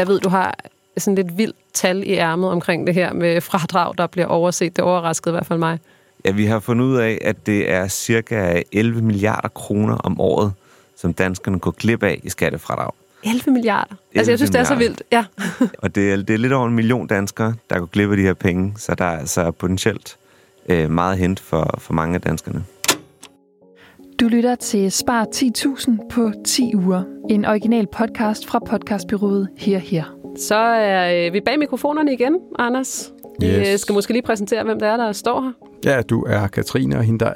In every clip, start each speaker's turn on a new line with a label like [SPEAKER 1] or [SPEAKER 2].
[SPEAKER 1] Jeg ved, du har sådan lidt vildt tal i ærmet omkring det her med fradrag, der bliver overset. Det overraskede i hvert fald mig.
[SPEAKER 2] Ja, vi har fundet ud af, at det er cirka 11 milliarder kroner om året, som danskerne går glip af i skattefradrag.
[SPEAKER 1] 11 milliarder? 11 altså, jeg synes, milliarder. det er så vildt. Ja.
[SPEAKER 2] og det er, det er lidt over en million danskere, der går glip af de her penge, så der er altså potentielt øh, meget hent for, for mange af danskerne.
[SPEAKER 3] Du lytter til Spar 10.000 på 10 uger. En original podcast fra podcastbyrået Her Her.
[SPEAKER 1] Så er øh, vi bag mikrofonerne igen, Anders. Vi øh, yes. skal måske lige præsentere, hvem det er, der står her.
[SPEAKER 4] Ja, du er Katrine, og hende, der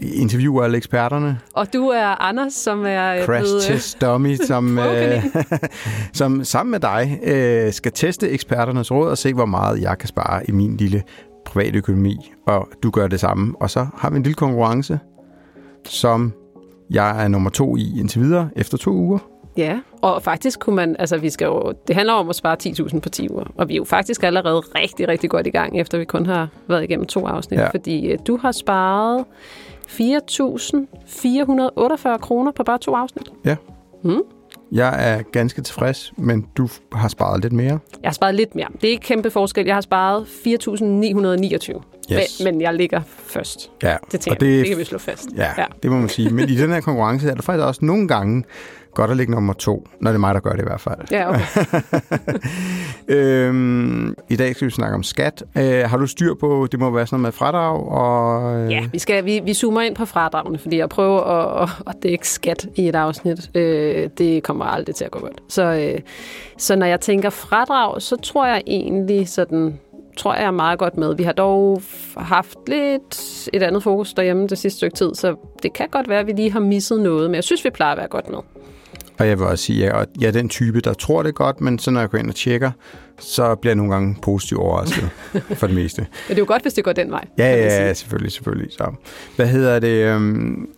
[SPEAKER 4] interviewer alle eksperterne.
[SPEAKER 1] Og du er Anders, som er...
[SPEAKER 4] Crash blevet, Test Dummy, som, øh, som sammen med dig øh, skal teste eksperternes råd og se, hvor meget jeg kan spare i min lille private økonomi. Og du gør det samme. Og så har vi en lille konkurrence, som jeg er nummer to i indtil videre efter to uger.
[SPEAKER 1] Ja, og faktisk kunne man, altså vi skal jo, det handler om at spare 10.000 på 10 uger, og vi er jo faktisk allerede rigtig, rigtig godt i gang, efter vi kun har været igennem to afsnit, ja. fordi øh, du har sparet 4.448 kroner på bare to afsnit.
[SPEAKER 4] Ja. Hmm? Jeg er ganske tilfreds, men du har sparet lidt mere.
[SPEAKER 1] Jeg har sparet lidt mere. Det er ikke kæmpe forskel. Jeg har sparet 4.929. Yes. Men, men jeg ligger først.
[SPEAKER 4] Ja,
[SPEAKER 1] det, tænker og det, det kan vi slå fast.
[SPEAKER 4] Ja, ja, det må man sige. Men i den her konkurrence er der faktisk også nogle gange, godt at ligge nummer to, når det er mig, der gør det i hvert fald.
[SPEAKER 1] Ja, okay.
[SPEAKER 4] øhm, I dag skal vi snakke om skat. Øh, har du styr på, det må være sådan noget med fradrag? Og,
[SPEAKER 1] øh... Ja, vi, skal, vi, vi zoomer ind på fradragene, fordi jeg prøver at, at, at dække skat i et afsnit. Øh, det kommer aldrig til at gå godt. Så, øh, så når jeg tænker fradrag, så tror jeg egentlig sådan tror jeg er meget godt med. Vi har dog haft lidt et andet fokus derhjemme det sidste stykke tid, så det kan godt være, at vi lige har misset noget, men jeg synes, vi plejer at være godt med.
[SPEAKER 4] Og jeg vil også sige, at jeg er den type, der tror det godt, men så når jeg går ind og tjekker, så bliver jeg nogle gange positivt overrasket for det meste. Men
[SPEAKER 1] det er jo godt, hvis det går den vej.
[SPEAKER 4] Ja, ja, selvfølgelig, selvfølgelig. Så, hvad hedder det? Øhm,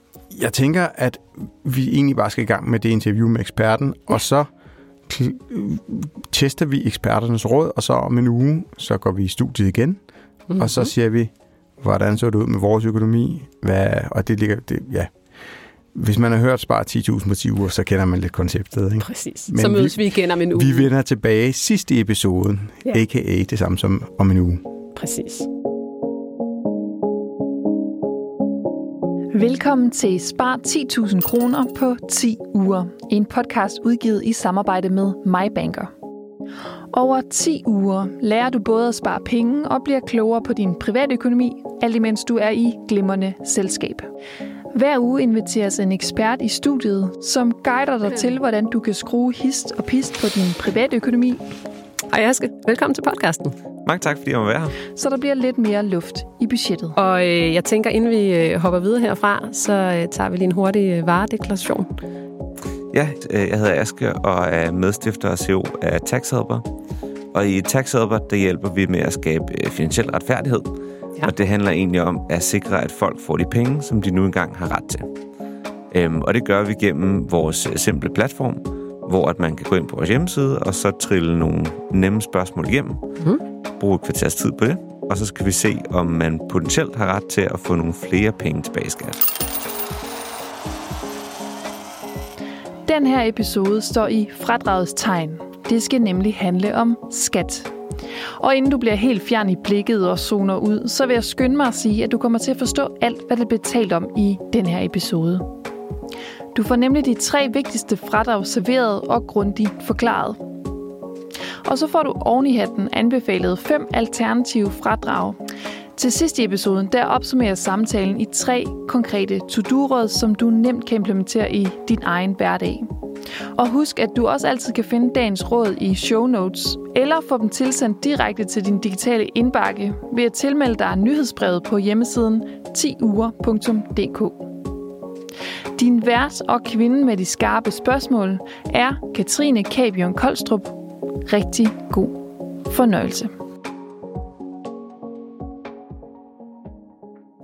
[SPEAKER 4] jeg tænker, at vi egentlig bare skal i gang med det interview med eksperten, ja. og så tester vi eksperternes råd, og så om en uge, så går vi i studiet igen, mm-hmm. og så siger vi, hvordan så det ud med vores økonomi, hvad, og det ligger, det, ja, hvis man har hørt spare 10.000 på 10 uger, så kender man lidt konceptet. Ikke?
[SPEAKER 1] Præcis. Men så mødes vi, vi igen om en uge.
[SPEAKER 4] Vi vender tilbage sidste i episoden, ja. a.k.a. det samme som om en uge.
[SPEAKER 1] Præcis.
[SPEAKER 3] Velkommen til Spar 10.000 kroner på 10 uger. En podcast udgivet i samarbejde med MyBanker. Over 10 uger lærer du både at spare penge og bliver klogere på din privatøkonomi, alt imens du er i glimrende selskab. Hver uge inviteres en ekspert i studiet, som guider dig til, hvordan du kan skrue hist og pist på din privatøkonomi.
[SPEAKER 1] Hej Aske, velkommen til podcasten.
[SPEAKER 2] Mange tak, fordi jeg må være her.
[SPEAKER 3] Så der bliver lidt mere luft i budgettet.
[SPEAKER 1] Og øh, jeg tænker, inden vi øh, hopper videre herfra, så øh, tager vi lige en hurtig øh, varedeklaration.
[SPEAKER 2] Ja, øh, jeg hedder Aske og er medstifter og CEO af Taxhelper. Og i Taxhelper, der hjælper vi med at skabe øh, finansiel retfærdighed – Ja. Og det handler egentlig om at sikre, at folk får de penge, som de nu engang har ret til. Øhm, og det gør vi gennem vores øh, simple platform, hvor at man kan gå ind på vores hjemmeside, og så trille nogle nemme spørgsmål igennem. Mm. Bruge et kvarters tid på det. Og så skal vi se, om man potentielt har ret til at få nogle flere penge tilbage i skat.
[SPEAKER 3] Den her episode står i fradragets tegn. Det skal nemlig handle om skat. Og inden du bliver helt fjern i blikket og zoner ud, så vil jeg skynde mig at sige, at du kommer til at forstå alt, hvad der bliver talt om i den her episode. Du får nemlig de tre vigtigste fradrag serveret og grundigt forklaret. Og så får du oven i hatten anbefalet fem alternative fradrag. Til sidst i episoden, der opsummerer samtalen i tre konkrete to-do-råd, som du nemt kan implementere i din egen hverdag. Og husk, at du også altid kan finde dagens råd i show notes, eller få dem tilsendt direkte til din digitale indbakke ved at tilmelde dig nyhedsbrevet på hjemmesiden 10uger.dk. Din vært og kvinde med de skarpe spørgsmål er Katrine Kabion Koldstrup. Rigtig god fornøjelse.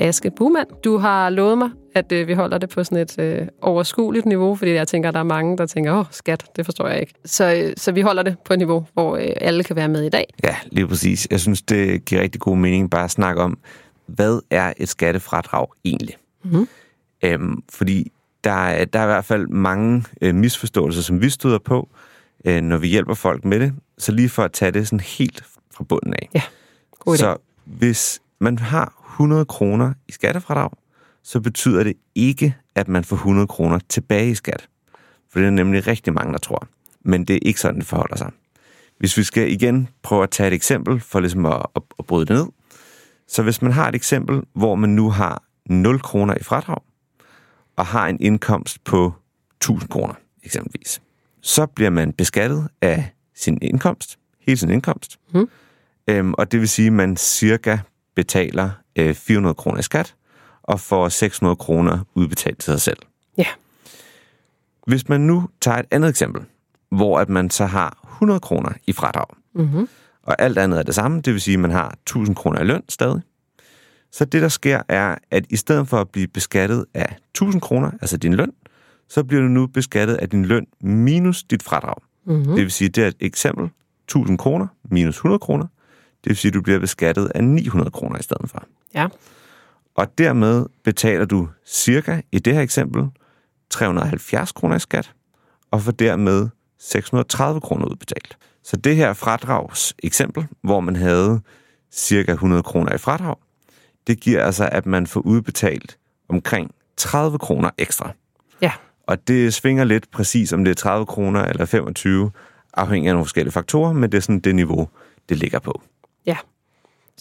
[SPEAKER 1] Aske Buhmann, du har lovet mig, at øh, vi holder det på sådan et øh, overskueligt niveau, fordi jeg tænker, at der er mange, der tænker, åh, skat, det forstår jeg ikke. Så, øh, så vi holder det på et niveau, hvor øh, alle kan være med i dag.
[SPEAKER 2] Ja, lige præcis. Jeg synes, det giver rigtig god mening bare at snakke om, hvad er et skattefradrag egentlig? Mm. Øhm, fordi der er, der er i hvert fald mange øh, misforståelser, som vi støder på, øh, når vi hjælper folk med det. Så lige for at tage det sådan helt fra bunden af.
[SPEAKER 1] Ja, god idé.
[SPEAKER 2] Så hvis man har 100 kroner i skattefradrag, så betyder det ikke, at man får 100 kroner tilbage i skat. For det er nemlig rigtig mange, der tror. Men det er ikke sådan, det forholder sig. Hvis vi skal igen prøve at tage et eksempel for ligesom at, at, at bryde det ned. Så hvis man har et eksempel, hvor man nu har 0 kroner i fradrag, og har en indkomst på 1000 kroner eksempelvis, så bliver man beskattet af sin indkomst, hele sin indkomst.
[SPEAKER 1] Mm.
[SPEAKER 2] Øhm, og det vil sige, at man cirka betaler øh, 400 kroner i skat, og får 600 kroner udbetalt til sig selv.
[SPEAKER 1] Ja.
[SPEAKER 2] Hvis man nu tager et andet eksempel, hvor at man så har 100 kroner i fradrag,
[SPEAKER 1] Mm-hmm.
[SPEAKER 2] og alt andet er det samme, det vil sige, at man har 1000 kroner i løn stadig, så det, der sker, er, at i stedet for at blive beskattet af 1000 kroner, altså din løn, så bliver du nu beskattet af din løn minus dit fradrag.
[SPEAKER 1] Mm-hmm.
[SPEAKER 2] Det vil sige, det er et eksempel, 1000 kroner minus 100 kroner, det vil sige, at du bliver beskattet af 900 kroner i stedet for.
[SPEAKER 1] Ja.
[SPEAKER 2] Og dermed betaler du cirka, i det her eksempel, 370 kroner i skat, og får dermed 630 kroner udbetalt. Så det her fradrags eksempel, hvor man havde cirka 100 kroner i fradrag, det giver altså, at man får udbetalt omkring 30 kroner ekstra.
[SPEAKER 1] Ja.
[SPEAKER 2] Og det svinger lidt præcis, om det er 30 kroner eller 25, afhængig af nogle forskellige faktorer, men det er sådan det niveau, det ligger på.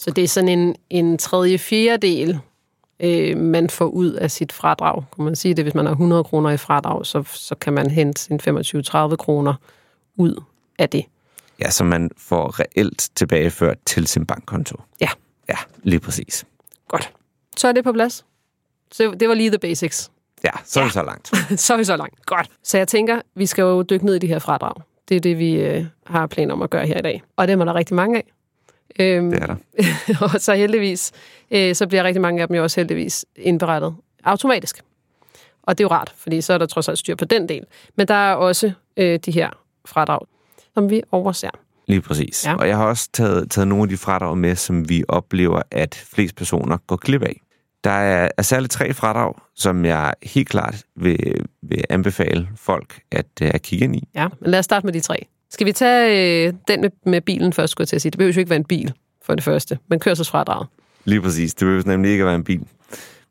[SPEAKER 1] Så det er sådan en, en tredje fjerdedel, øh, man får ud af sit fradrag. Kan man sige det, hvis man har 100 kroner i fradrag, så, så kan man hente sin 25-30 kroner ud af det.
[SPEAKER 2] Ja, så man får reelt tilbageført til sin bankkonto.
[SPEAKER 1] Ja.
[SPEAKER 2] Ja, lige præcis.
[SPEAKER 1] Godt. Så er det på plads. Så det var lige the basics.
[SPEAKER 2] Ja, så er
[SPEAKER 1] Ja.
[SPEAKER 2] det så langt.
[SPEAKER 1] så er vi så langt. Godt. Så jeg tænker, vi skal jo dykke ned i de her fradrag. Det er det, vi øh, har planer om at gøre her i dag. Og dem er der rigtig mange af. Øhm,
[SPEAKER 2] Det er der.
[SPEAKER 1] og så heldigvis, øh, så bliver rigtig mange af dem jo også heldigvis indberettet automatisk. Og det er jo rart, fordi så er der trods alt styr på den del. Men der er også øh, de her fradrag, som vi overser.
[SPEAKER 2] Lige præcis.
[SPEAKER 1] Ja.
[SPEAKER 2] Og jeg har også taget, taget nogle af de fradrag med, som vi oplever, at flest personer går glip af. Der er, er særligt tre fradrag, som jeg helt klart vil, vil anbefale folk at, øh, at kigge ind i.
[SPEAKER 1] Ja, men lad os starte med de tre. Skal vi tage øh, den med, med bilen først, skulle jeg til at sige. Det behøver jo ikke være en bil, for det første, men kørselsfradraget.
[SPEAKER 2] Lige præcis. Det behøver nemlig ikke at være en bil.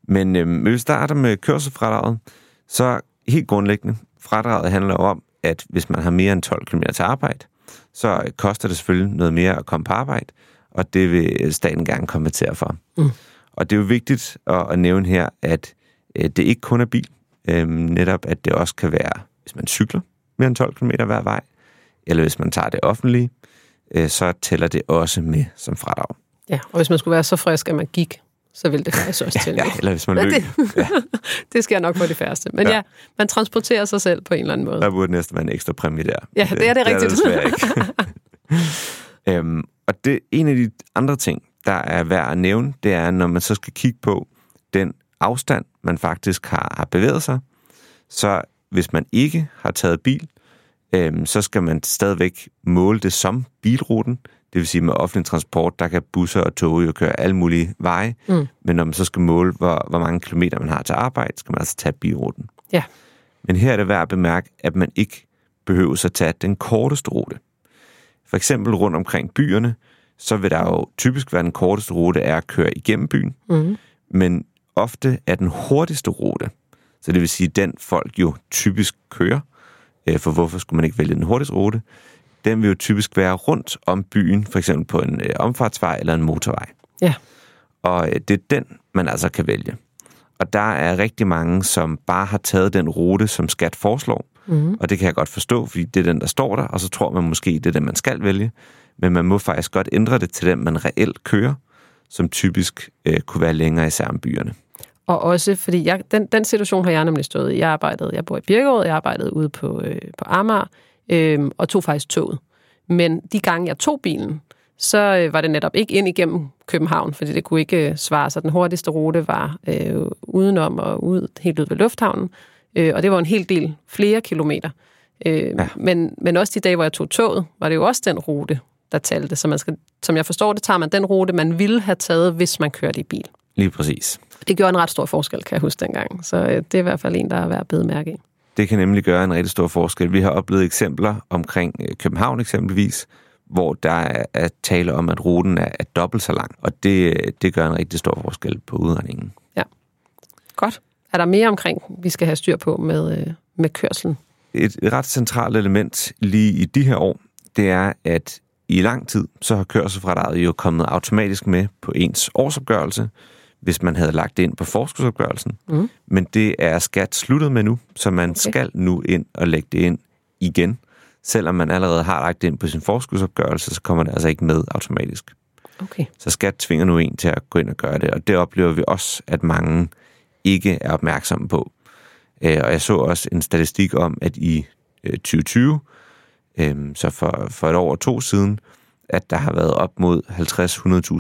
[SPEAKER 2] Men øhm, hvis vi starter med kørselsfradraget, så helt grundlæggende, fradraget handler om, at hvis man har mere end 12 km til arbejde, så øh, koster det selvfølgelig noget mere at komme på arbejde, og det vil staten gerne kompensere for.
[SPEAKER 1] Mm.
[SPEAKER 2] Og det er jo vigtigt at, at nævne her, at øh, det ikke kun er bil, øhm, netop at det også kan være, hvis man cykler mere end 12 km hver vej, eller hvis man tager det offentlige, øh, så tæller det også med som fradrag.
[SPEAKER 1] Ja, og hvis man skulle være så frisk, at man gik, så ville det faktisk også til.
[SPEAKER 2] Ja, eller hvis man løb.
[SPEAKER 1] det-
[SPEAKER 2] Ja.
[SPEAKER 1] Det sker nok for de færreste. Men ja.
[SPEAKER 2] Ja.
[SPEAKER 1] man transporterer sig selv på en eller anden måde.
[SPEAKER 2] Der burde næsten være en ekstra præmie der.
[SPEAKER 1] Ja, det er det
[SPEAKER 2] Det er
[SPEAKER 1] rigtigt.
[SPEAKER 2] der desværre ikke. øhm, og det en af de andre ting, der er værd at nævne, det er, når man så skal kigge på den afstand, man faktisk har, har bevæget sig. Så hvis man ikke har taget bil, øhm, så skal man stadigvæk måle det som bilruten. Det vil sige med offentlig transport, der kan busser og tog jo køre alle mulige veje.
[SPEAKER 1] Mm.
[SPEAKER 2] Men når man så skal måle, hvor, hvor mange kilometer man har til arbejde, skal man altså tage bilruten.
[SPEAKER 1] Ja.
[SPEAKER 2] Men her er det værd at bemærke, at man ikke behøver at tage den korteste rute. For eksempel rundt omkring byerne, så vil der jo typisk være den korteste rute er at køre igennem byen,
[SPEAKER 1] Mm.
[SPEAKER 2] men ofte er den hurtigste rute, så det vil sige, den folk jo typisk kører, øh, for hvorfor skulle man ikke vælge den hurtigste rute, den vil jo typisk være rundt om byen, for eksempel på en øh, omfartsvej eller en motorvej.
[SPEAKER 1] Ja.
[SPEAKER 2] Og øh, det er den, man altså kan vælge. Og der er rigtig mange, som bare har taget den rute, som skat foreslår.
[SPEAKER 1] Mm.
[SPEAKER 2] Og det kan jeg godt forstå, fordi det er den, der står der, og så tror man måske, det er den, man skal vælge. Men man må faktisk godt ændre det til den, man reelt kører, som typisk øh, kunne være længere især om byerne.
[SPEAKER 1] Og også, fordi jeg, den, den situation har jeg nemlig stået i. Jeg arbejdede, jeg bor i Birkerød, jeg arbejdede ude på, øh, på Amager, øh, og tog faktisk toget. Men de gange, jeg tog bilen, så øh, var det netop ikke ind igennem København, fordi det kunne ikke øh, svare sig. Den hurtigste rute var øh, udenom og ud, helt ud ved lufthavnen, øh, og det var en hel del flere kilometer. Øh, ja. Men, men også de dage, hvor jeg tog toget, var det jo også den rute, der talte. Så man skal, som jeg forstår det, tager man den rute, man ville have taget, hvis man kørte i bil.
[SPEAKER 2] Lige præcis.
[SPEAKER 1] Det gjorde en ret stor forskel, kan jeg huske dengang. Så øh, det er i hvert fald en, der er værd at bede mærke i.
[SPEAKER 2] Det kan nemlig gøre en rigtig stor forskel. Vi har oplevet eksempler omkring øh, København eksempelvis, hvor der er, tale om, at ruten er, er dobbelt så lang, og det, det gør en rigtig stor forskel på udregningen.
[SPEAKER 1] Ja, godt. Er der mere omkring, vi skal have styr på med, øh, med kørselen?
[SPEAKER 2] Et, et ret centralt element lige i de her år, det er, at i lang tid, så har kørselsfradraget jo kommet automatisk med på ens årsopgørelse, hvis man havde lagt det ind på forskudsopgørelsen. Mm. Men det er skat sluttet med nu, så man okay. skal nu ind og lægge det ind igen. Selvom man allerede har lagt det ind på sin forskudsopgørelse, så kommer det altså ikke med automatisk.
[SPEAKER 1] Okay.
[SPEAKER 2] Så skat tvinger nu en til at gå ind og gøre det, og det oplever vi også, at mange ikke er opmærksomme på. Øh, og jeg så også en statistik om, at i 2020, øh, så for, for et år og to siden, at der har været op mod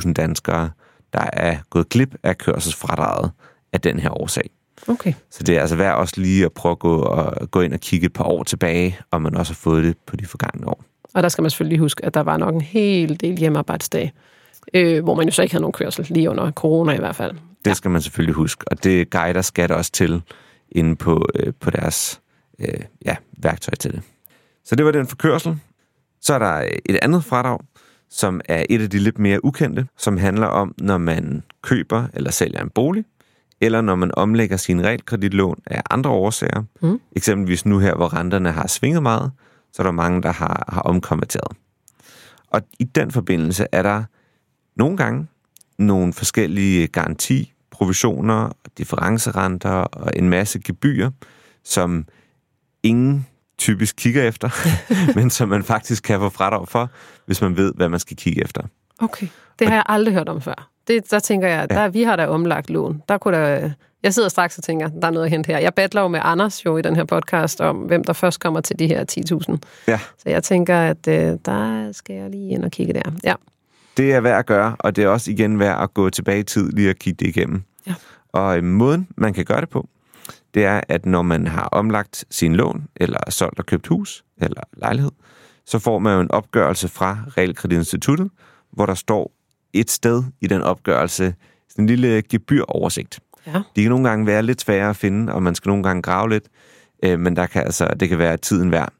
[SPEAKER 2] 50-100.000 danskere, der er gået glip af kørselsfradraget af den her årsag.
[SPEAKER 1] Okay.
[SPEAKER 2] Så det er altså værd også lige at prøve at gå, og gå ind og kigge et par år tilbage, om man også har fået det på de forgangne år.
[SPEAKER 1] Og der skal man selvfølgelig huske, at der var nok en hel del hjemmearbejdsdage, øh, hvor man jo så ikke havde nogen kørsel, lige under corona i hvert fald.
[SPEAKER 2] Det skal man selvfølgelig huske, og det guider skat også til inde på, øh, på deres øh, ja, værktøj til det. Så det var den for kørsel. Så er der et andet fradrag, som er et af de lidt mere ukendte, som handler om, når man køber eller sælger en bolig, eller når man omlægger sin realkreditlån af andre årsager. Mm. Eksempelvis nu her, hvor renterne har svinget meget, så er der mange, der har, har omkonverteret. Og i den forbindelse er der nogle gange nogle forskellige garanti, provisioner, differencerenter og en masse gebyrer, som ingen typisk kigger efter, men som man faktisk kan få fradrag for, hvis man ved, hvad man skal kigge efter.
[SPEAKER 1] Okay, det har jeg aldrig hørt om før. Det, der tænker jeg, der, ja. vi har da omlagt lån. Der kunne der, jeg sidder straks og tænker, der er noget at hente her. Jeg battler jo med Anders jo i den her podcast om, hvem der først kommer til de her 10.000.
[SPEAKER 2] Ja.
[SPEAKER 1] Så jeg tænker, at øh, der skal jeg lige ind og kigge der. Ja.
[SPEAKER 2] Det er værd at gøre, og det er også igen værd at gå tilbage i tid lige at kigge det igennem.
[SPEAKER 1] Ja.
[SPEAKER 2] Og øh, måden, man kan gøre det på, det er, at når man har omlagt sin lån, eller solgt og købt hus, eller lejlighed, så får man jo en opgørelse fra Realkreditinstituttet, hvor der står et sted i den opgørelse, sådan en lille gebyroversigt.
[SPEAKER 1] Ja.
[SPEAKER 2] De kan nogle gange være lidt svære at finde, og man skal nogle gange grave lidt, øh, men der kan altså, det kan være tiden værd.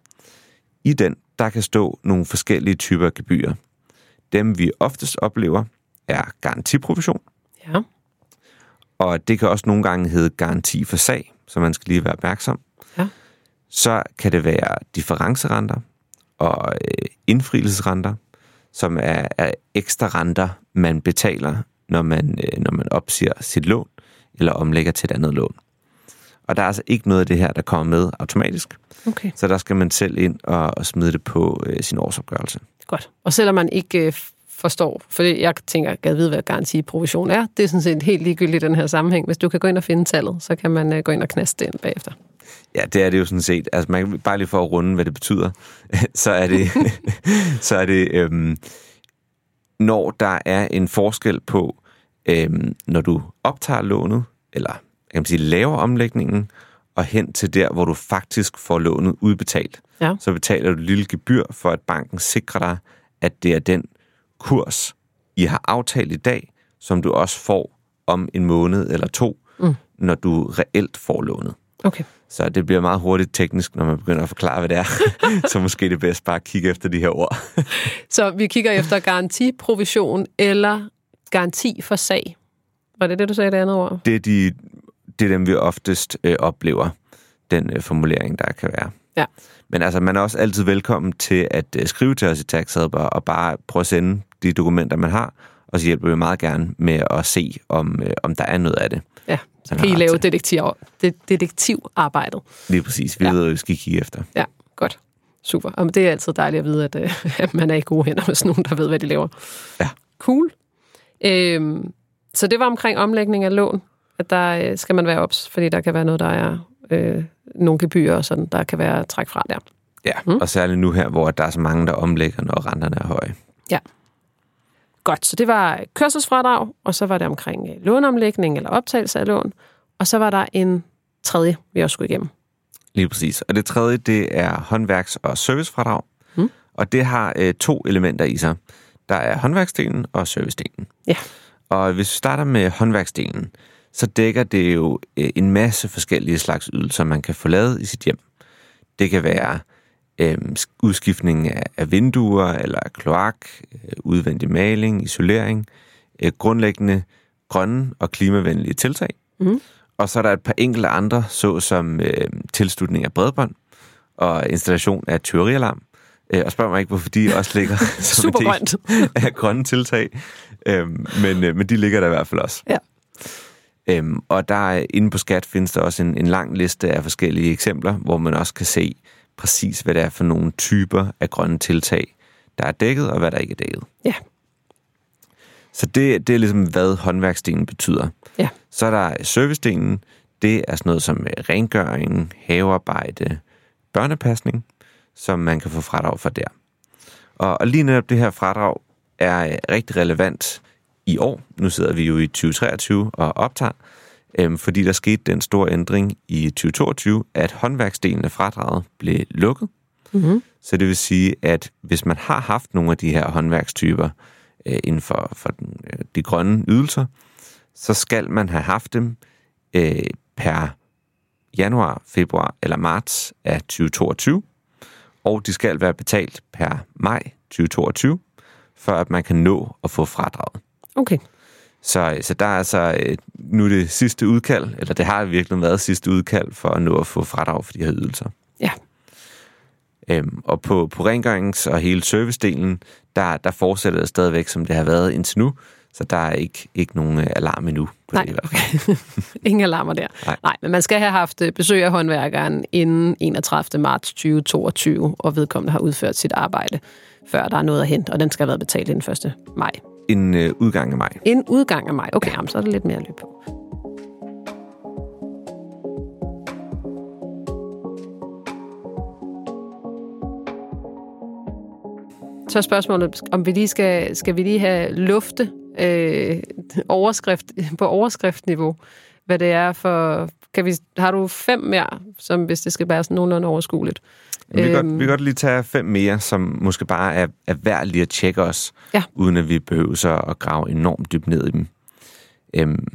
[SPEAKER 2] I den, der kan stå nogle forskellige typer gebyrer. Dem vi oftest oplever er garantiprovision,
[SPEAKER 1] Ja.
[SPEAKER 2] og det kan også nogle gange hedde garanti for sag, så man skal lige være opmærksom.
[SPEAKER 1] Ja.
[SPEAKER 2] Så kan det være differencerenter og øh, indfrielsesrenter, som er, er ekstra renter, man betaler, når man, øh, når man opsiger sit lån eller omlægger til et andet lån. Og der er altså ikke noget af det her, der kommer med automatisk,
[SPEAKER 1] Okay,
[SPEAKER 2] så der skal man selv ind og, og smide det på øh, sin årsopgørelse.
[SPEAKER 1] godt. Og selvom man ikke øh, forstår, for det, jeg tænker, jeg vide, hvad garantiprovision er, det er sådan set helt ligegyldigt i den her sammenhæng. Hvis du kan gå ind og finde tallet, så kan man øh, gå ind og knaste det ind bagefter.
[SPEAKER 2] Ja, det er det jo sådan set. Altså, man kan bare lige for at runde, hvad det betyder, så er det, så er det øhm, når der er en forskel på, øhm, når du optager lånet, eller kan man sige, laver omlægningen, og hen til der, hvor du faktisk får lånet udbetalt.
[SPEAKER 1] Ja.
[SPEAKER 2] Så betaler du et lille gebyr for, at banken sikrer dig, at det er den kurs, I har aftalt i dag, som du også får om en måned eller to, mm. når du reelt får lånet.
[SPEAKER 1] Okay.
[SPEAKER 2] Så det bliver meget hurtigt teknisk, når man begynder at forklare, hvad det er. så måske det er bedst bare at kigge efter de her ord.
[SPEAKER 1] Så vi kigger efter garantiprovision eller garanti for sag. Var det det, du sagde det andet ord?
[SPEAKER 2] Det er, de, det er dem, vi oftest øh, oplever, den øh, formulering, der kan være.
[SPEAKER 1] Ja.
[SPEAKER 2] Men altså, man er også altid velkommen til at øh, skrive til os i TaxHelper og bare prøve at sende de dokumenter, man har, og så hjælper vi meget gerne med at se, om, øh, om der er noget af det.
[SPEAKER 1] Ja, så
[SPEAKER 2] Man
[SPEAKER 1] kan I lave detektiv, det, detektivarbejdet.
[SPEAKER 2] Lige præcis. Vi
[SPEAKER 1] Ja.
[SPEAKER 2] ja. ved, hvad vi skal kigge efter.
[SPEAKER 1] Ja, godt. Super. Og det er altid dejligt at vide, at, øh, at man er i gode hænder hos nogen, der ved, hvad de laver.
[SPEAKER 2] Ja.
[SPEAKER 1] Cool. Øhm, så det var omkring omlægning af lån, at der øh, skal man være ops, fordi der kan være noget, der er øh, nogle gebyrer og sådan, der kan være træk fra der.
[SPEAKER 2] Ja, mm. og særligt nu her, hvor der er så mange, der omlægger, når renterne er høje.
[SPEAKER 1] Godt, så det var kørselsfradrag, og så var det omkring øh, låneomlægning eller optagelse af lån, og så var der en tredje, vi også skulle igennem.
[SPEAKER 2] Lige præcis. Og det tredje, det er håndværks- og servicefradrag.
[SPEAKER 1] Mm.
[SPEAKER 2] Og det har øh, to elementer i sig. Der er håndværksdelen og servicedelen.
[SPEAKER 1] Ja.
[SPEAKER 2] Og hvis vi starter med håndværksdelen, så dækker det jo øh, en masse forskellige slags ydelser, man kan få lavet i sit hjem. Det kan være øh, udskiftning af, af vinduer eller kloak, øh, udvendig maling, isolering, øh, grundlæggende grønne og klimavenlige tiltag. Mm. Og så er der et par enkelte andre, såsom øh, tilslutning af bredbånd og installation af tyverialarm. Øh, og spørg mig ikke, hvorfor de også ligger som
[SPEAKER 1] Super
[SPEAKER 2] af grønne tiltag. Øh, men, øh, men de ligger der i hvert fald også.
[SPEAKER 1] Ja.
[SPEAKER 2] Øhm, og der inde på Skat findes der også en, en lang liste af forskellige eksempler, hvor man også kan se præcis, hvad det er for nogle typer af grønne tiltag, der er dækket, og hvad der ikke er dækket.
[SPEAKER 1] Ja.
[SPEAKER 2] Så det, det er ligesom, hvad håndværksdelen betyder.
[SPEAKER 1] Ja.
[SPEAKER 2] Så er der servicedelen. Det er sådan noget som øh, rengøring, havearbejde, børnepasning, som man kan få fradrag for der. Og, og lige netop det her fradrag er øh, rigtig relevant i år. Nu sidder vi jo i 2023 og optager, øhm, fordi der skete den store ændring i 2022, at håndværksdelen af fradraget blev lukket. Mm-hmm. Så det vil sige, at hvis man har haft nogle af de her håndværkstyper øh, inden for, for den, øh, de grønne ydelser, så skal man have haft dem øh, per januar, februar eller marts af 2022, og de skal være betalt per maj 2022, for at man kan nå at få fradraget.
[SPEAKER 1] Okay.
[SPEAKER 2] Så, så der er altså øh, nu det sidste udkald, eller det har virkelig været sidste udkald for at nå at få fradrag for de her ydelser.
[SPEAKER 1] Ja.
[SPEAKER 2] Øhm, og på, på rengørings- og hele servicedelen, der, der fortsætter det stadigvæk, som det har været indtil nu. Så der er ikke, ikke nogen øh, alarm endnu. På
[SPEAKER 1] Nej,
[SPEAKER 2] det, i hvert fald.
[SPEAKER 1] okay. Ingen alarmer der.
[SPEAKER 2] Nej.
[SPEAKER 1] Nej, men man skal have haft øh, besøg af håndværkeren inden 31. marts 2022, og vedkommende har udført sit arbejde, før der er noget at hente, og den skal have været betalt inden 1. maj.
[SPEAKER 2] En øh, udgang af maj.
[SPEAKER 1] En udgang af maj. Okay, ja. jamen, så er det lidt mere at løbe på. Så er spørgsmålet, om vi lige skal, skal vi lige have lufte øh, overskrift, på overskriftniveau, hvad det er for... Kan vi, har du fem mere, som hvis det skal være sådan nogenlunde overskueligt?
[SPEAKER 2] Vi kan,
[SPEAKER 1] Øhm.
[SPEAKER 2] godt, vi kan godt lige tage fem mere, som måske bare er, er værd lige at tjekke os,
[SPEAKER 1] Ja.
[SPEAKER 2] uden at vi behøver så at grave enormt dybt ned i dem. Øhm,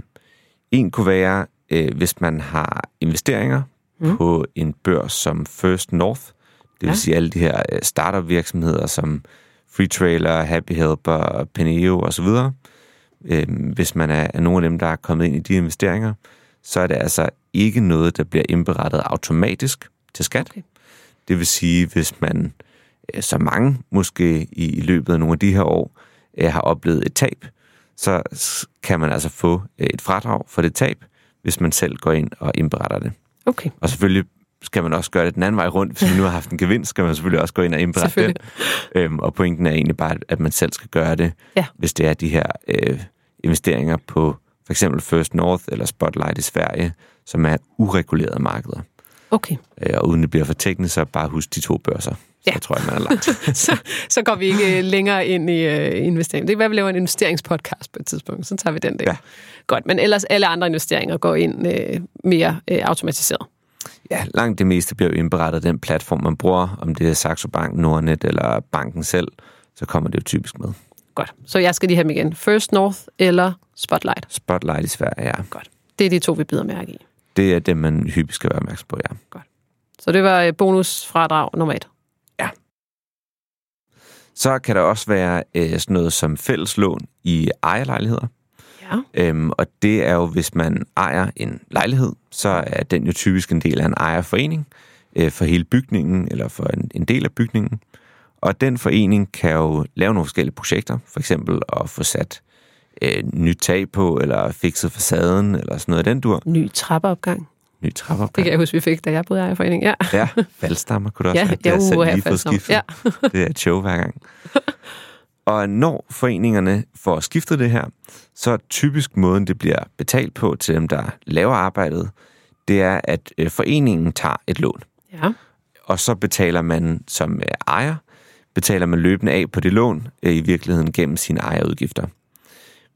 [SPEAKER 2] en kunne være, øh, hvis man har investeringer mm. på en børs som First North, det vil
[SPEAKER 1] Ja.
[SPEAKER 2] sige alle de her øh, startup-virksomheder som Freetrailer, Happy Helper, Peneo osv. Øhm, hvis man er, er nogle af dem, der er kommet ind i de investeringer, så er det altså ikke noget, der bliver indberettet automatisk til skat.
[SPEAKER 1] Okay.
[SPEAKER 2] Det vil sige, hvis man, øh, så mange måske i, løbet af nogle af de her år, øh, har oplevet et tab, så kan man altså få øh, et fradrag for det tab, hvis man selv går ind og indberetter det.
[SPEAKER 1] Okay,
[SPEAKER 2] Og selvfølgelig skal man også gøre det den anden vej rundt. Hvis man nu har haft en gevinst, skal man selvfølgelig også gå ind og indberette.
[SPEAKER 1] Selvfølgelig.
[SPEAKER 2] Øhm, og pointen er egentlig bare, at man selv skal gøre det,
[SPEAKER 1] Ja.
[SPEAKER 2] hvis det er de her øh, investeringer på for eksempel First North eller Spotlight i Sverige, som er uregulerede markeder.
[SPEAKER 1] okay.
[SPEAKER 2] Øh, og uden det bliver for teknisk, så bare husk de to børser. Så
[SPEAKER 1] Ja.
[SPEAKER 2] jeg tror jeg, man er langt.
[SPEAKER 1] så, så går vi ikke øh, længere ind i øh, investering. Det kan være, at vi laver en investeringspodcast på et tidspunkt, så tager vi den der.
[SPEAKER 2] Ja.
[SPEAKER 1] Godt, men ellers alle andre investeringer går ind øh, mere øh, automatiseret.
[SPEAKER 2] Ja, langt det meste bliver jo indberettet af den platform, man bruger, om det er Saxo Bank, Nordnet eller banken selv, så kommer det jo typisk med.
[SPEAKER 1] Godt, så jeg skal lige have dem igen. First North eller Spotlight.
[SPEAKER 2] Spotlight i Sverige, ja.
[SPEAKER 1] Godt. Det er de to, vi bider mærke i.
[SPEAKER 2] Det er det, man hyppigt skal være opmærksom på, ja.
[SPEAKER 1] Så det var øh, bonusfradrag nummer et.
[SPEAKER 2] Så kan der også være øh, sådan noget som fælleslån i ejerlejligheder.
[SPEAKER 1] Ja.
[SPEAKER 2] Øhm, og det er jo, hvis man ejer en lejlighed, så er den jo typisk en del af en ejerforening øh, for hele bygningen, eller for en, en del af bygningen. Og den forening kan jo lave nogle forskellige projekter, for eksempel at få sat øh, nyt tag på, eller fikset facaden, eller sådan noget af den dur.
[SPEAKER 1] Ny trappeopgang.
[SPEAKER 2] Ny trappeopgang.
[SPEAKER 1] Det kan jeg huske, vi fik, da jeg boede i ejerforening. Ja.
[SPEAKER 2] Ja, valgstammer kunne det også
[SPEAKER 1] Ja,
[SPEAKER 2] være. Det
[SPEAKER 1] ja,
[SPEAKER 2] selv lige fået
[SPEAKER 1] valgstammer.
[SPEAKER 2] skiftet.
[SPEAKER 1] Ja.
[SPEAKER 2] det er et show hver gang. Og når foreningerne får skiftet det her, så er typisk måden, det bliver betalt på til dem, der laver arbejdet, det er, at øh, foreningen tager et lån.
[SPEAKER 1] ja.
[SPEAKER 2] Og så betaler man som øh, ejer, betaler man løbende af på det lån, øh, i virkeligheden gennem sine ejerudgifter.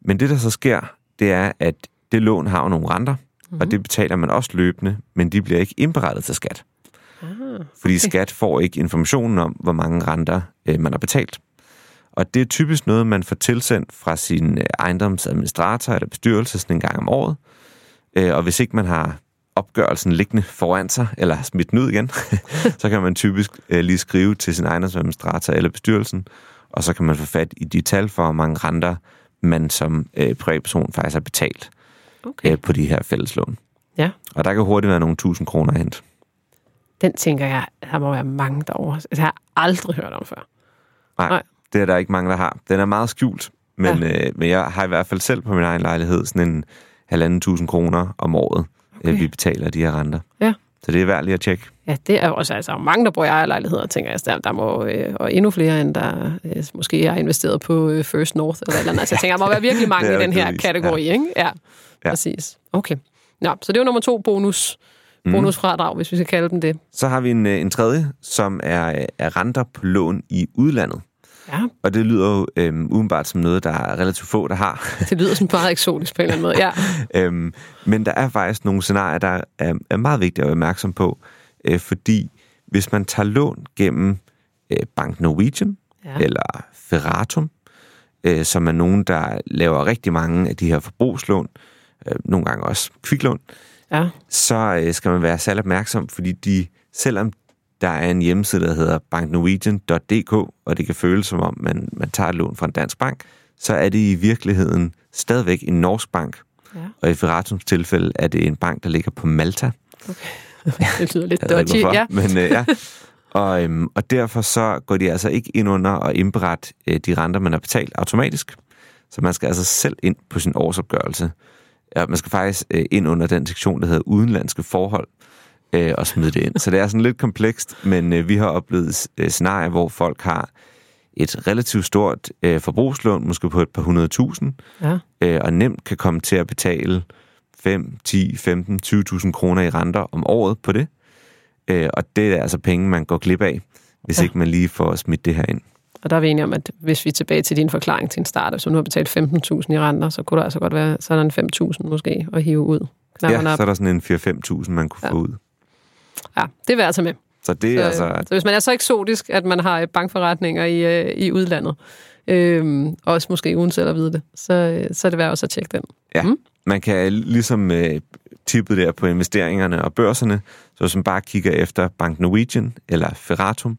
[SPEAKER 2] Men det, der så sker, det er, at det lån har jo nogle renter, mm-hmm. og det betaler man også løbende, men de bliver ikke indberettet til skat.
[SPEAKER 1] Ah,
[SPEAKER 2] Fordi skat får ikke informationen om, hvor mange renter øh, man har betalt. Og det er typisk noget, man får tilsendt fra sin øh, ejendomsadministrator eller bestyrelse sådan en gang om året. Øh, og hvis ikke man har opgørelsen liggende foran sig, eller smidt den ud igen, så kan man typisk øh, lige skrive til sin ejendomsadministrator eller bestyrelsen, og så kan man få fat i de tal for, hvor mange renter man som øh, privatperson faktisk har betalt
[SPEAKER 1] Okay.
[SPEAKER 2] øh, på de her fælleslån.
[SPEAKER 1] Ja.
[SPEAKER 2] Og der kan hurtigt være nogle tusind kroner at hente.
[SPEAKER 1] Den tænker jeg, der må være mange derovre. Altså, jeg har aldrig hørt om før.
[SPEAKER 2] Nej,
[SPEAKER 1] Nej.
[SPEAKER 2] Nej, det er der ikke mange, der har. Den er meget skjult, men, ja. øh, men jeg har i hvert fald selv på min egen lejlighed sådan en halvanden tusind kroner om året, okay. øh, vi betaler af de her renter.
[SPEAKER 1] Ja.
[SPEAKER 2] Så det er værd lige at tjekke.
[SPEAKER 1] Ja, det er også altså, mange, der bor i ejerlejligheder, tænker jeg. Der, der må, øh, og endnu flere, end der øh, måske har investeret på øh, First North eller eller andet. Altså, jeg tænker, der må være virkelig mange i den her
[SPEAKER 2] tydeligvis,
[SPEAKER 1] kategori, ja. ikke? Ja, ja, præcis. Okay. Nå, så det var nummer to bonus. Bonusfradrag, hvis vi skal kalde dem det.
[SPEAKER 2] Så har vi en, øh, en tredje, som er, øh, er renter på lån i udlandet.
[SPEAKER 1] Ja,
[SPEAKER 2] Og det lyder jo øhm, udenbart som noget, der er relativt få, der har.
[SPEAKER 1] det lyder sådan meget eksotisk på en eller anden måde. Ja,
[SPEAKER 2] øhm, men der er faktisk nogle scenarier, der er, er meget vigtige at være opmærksom på. Øh, fordi hvis man tager lån gennem øh, Bank Norwegian
[SPEAKER 1] ja.
[SPEAKER 2] eller Ferratum, øh, som er nogen, der laver rigtig mange af de her forbrugslån, øh, nogle gange også kviklån,
[SPEAKER 1] ja.
[SPEAKER 2] så øh, skal man være særlig opmærksom, fordi de, selvom der er en hjemmeside, der hedder banknorwegian.dk, og det kan føles som om, man, man tager et lån fra en dansk bank, så er det i virkeligheden stadigvæk en norsk bank.
[SPEAKER 1] Ja.
[SPEAKER 2] Og i Ferratums tilfælde er det en bank, der ligger på Malta.
[SPEAKER 1] Det lyder lidt dodgy.
[SPEAKER 2] hvorfor,
[SPEAKER 1] Ja.
[SPEAKER 2] Men, øh, ja. og, øhm, og derfor så går de altså ikke ind under at indberette øh, de renter, man har betalt automatisk. Så man skal altså selv ind på sin årsopgørelse. Ja, man skal faktisk øh, ind under den sektion, der hedder udenlandske forhold, øh, og smide det ind. Så det er sådan lidt komplekst, men øh, vi har oplevet øh, scenarier, hvor folk har et relativt stort øh, forbrugslån, måske på et par hundrede tusind,
[SPEAKER 1] ja.
[SPEAKER 2] øh, og nemt kan komme til at betale 5, 10, 15, 20.000 kroner i renter om året på det. Øh, og det er altså penge, man går glip af, hvis
[SPEAKER 1] Ja.
[SPEAKER 2] ikke man lige får smidt det her ind.
[SPEAKER 1] Og der er vi enige om, at hvis vi er tilbage til din forklaring til en start, hvis du nu har betalt 15.000 i renter, så kunne der altså godt være sådan en 5.000 måske at hive ud. Knapperne
[SPEAKER 2] Ja,
[SPEAKER 1] op.
[SPEAKER 2] så er der sådan en 4-5.000, man kunne
[SPEAKER 1] ja.
[SPEAKER 2] få ud.
[SPEAKER 1] Ja, det vil jeg altså med.
[SPEAKER 2] Så det
[SPEAKER 1] Så,
[SPEAKER 2] er altså...
[SPEAKER 1] så hvis man er så eksotisk, at man har øh, bankforretninger i, øh, i udlandet, øhm, også måske uden selv at vide det, så, øh, så er det værd også at tjekke den.
[SPEAKER 2] Ja,
[SPEAKER 1] Mm.
[SPEAKER 2] man kan ligesom øh, tippet der på investeringerne og børserne, så hvis man bare kigger efter Bank Norwegian eller Ferratum,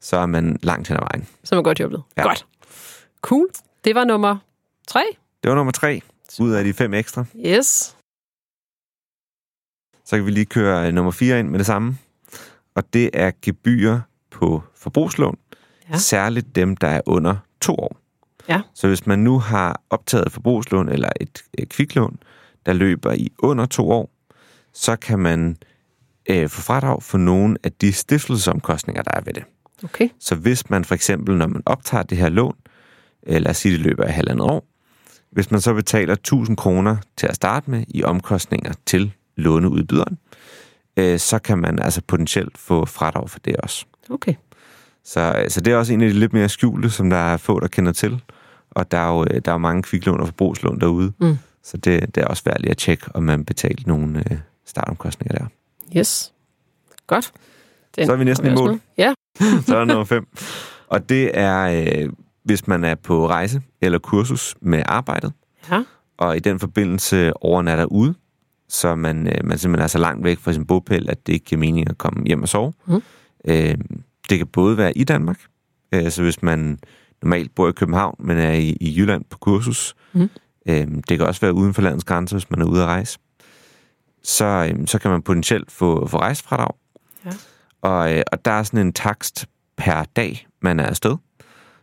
[SPEAKER 2] så er man langt hen ad vejen.
[SPEAKER 1] Så er man godt hjulpet.
[SPEAKER 2] Ja.
[SPEAKER 1] Godt. Cool. Det var nummer tre.
[SPEAKER 2] Det var nummer tre ud af de fem ekstra.
[SPEAKER 1] Yes.
[SPEAKER 2] Så kan vi lige køre øh, nummer 4 ind med det samme. Og det er gebyrer på forbrugslån.
[SPEAKER 1] Ja.
[SPEAKER 2] Ja. Særligt dem, der er under to år.
[SPEAKER 1] Ja.
[SPEAKER 2] Så hvis man nu har optaget et forbrugslån eller et, et kviklån, der løber i under to år, så kan man øh, få fradrag for nogle af de stiftelsesomkostninger, der er ved det.
[SPEAKER 1] Okay.
[SPEAKER 2] Så hvis man for eksempel, når man optager det her lån, øh, lad os sige, det løber i halvandet år, hvis man så betaler 1000 kroner til at starte med i omkostninger til låneudbyderen, øh, så kan man altså potentielt få fradrag for det også.
[SPEAKER 1] Okay.
[SPEAKER 2] Så, øh, så det er også en af de lidt mere skjulte, som der er få, der kender til. Og der er jo, øh, der er jo mange kviklån og forbrugslån derude.
[SPEAKER 1] Mm.
[SPEAKER 2] Så det, det er også værd lige at tjekke, om man betaler nogle øh, startomkostninger der.
[SPEAKER 1] Yes. Godt. Den
[SPEAKER 2] Så er vi næsten i mål.
[SPEAKER 1] Ja.
[SPEAKER 2] Så er nummer fem. Og det er, øh, hvis man er på rejse eller kursus med arbejdet,
[SPEAKER 1] Ja.
[SPEAKER 2] og i den forbindelse overnatter ude, så man, øh, man simpelthen er så langt væk fra sin bopæl, at det ikke giver mening at komme hjem og sove.
[SPEAKER 1] Mhm.
[SPEAKER 2] Øh, det kan både være i Danmark, øh, så hvis man normalt bor i København, men er i, i Jylland på kursus.
[SPEAKER 1] Mhm.
[SPEAKER 2] Øh, det kan også være uden for landets grænser, hvis man er ude at rejse. Så, øh, så kan man potentielt få, få rejsefradrag.
[SPEAKER 1] Ja.
[SPEAKER 2] Og, øh, og der er sådan en takst per dag, man er afsted,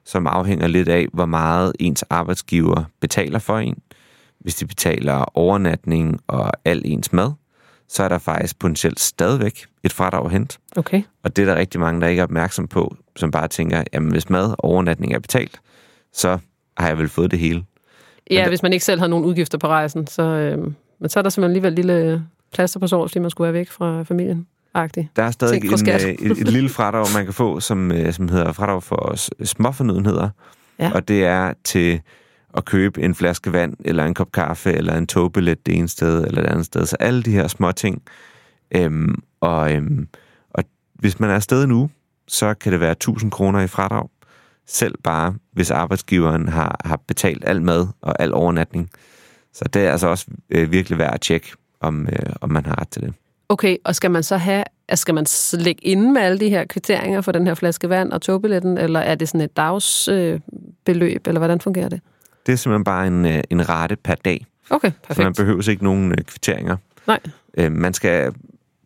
[SPEAKER 2] som afhænger lidt af, hvor meget ens arbejdsgiver betaler for en. Hvis de betaler overnatning og al ens mad, så er der faktisk potentielt stadigvæk et fradrag at hente.
[SPEAKER 1] Okay.
[SPEAKER 2] Og det er der rigtig mange, der ikke er opmærksom på, som bare tænker, jamen hvis mad og overnatning er betalt, så har jeg vel fået det hele.
[SPEAKER 1] Ja,
[SPEAKER 2] der-
[SPEAKER 1] hvis man ikke selv har nogen udgifter på rejsen, så, øh, men så er der simpelthen alligevel lille plaster på såret, fordi man skulle være væk fra familien. Agtigt.
[SPEAKER 2] Der er stadig en, øh, et, et lille fradrag, man kan få, som, øh, som hedder fradrag for småfornødenheder.
[SPEAKER 1] Ja.
[SPEAKER 2] Og det er til at købe en flaske vand, eller en kop kaffe, eller en togbillet det ene sted, eller det andet sted. Så alle de her små ting. Øhm, og, øhm, og hvis man er afsted nu, så kan det være 1000 kroner i fradrag. Selv bare, hvis arbejdsgiveren har, har betalt al mad og al overnatning. Så det er altså også øh, virkelig værd at tjekke, om, øh, om man har ret til det.
[SPEAKER 1] Okay, og skal man så have, altså skal man lægge inde med alle de her kvitteringer for den her flaske vand og togbilletten, eller er det sådan et dagsbeløb, øh, eller hvordan fungerer det?
[SPEAKER 2] Det er simpelthen bare en, øh, en rate per dag.
[SPEAKER 1] Okay,
[SPEAKER 2] Så
[SPEAKER 1] perfekt.
[SPEAKER 2] man behøver ikke nogen øh, kvitteringer.
[SPEAKER 1] Nej.
[SPEAKER 2] Øh, man skal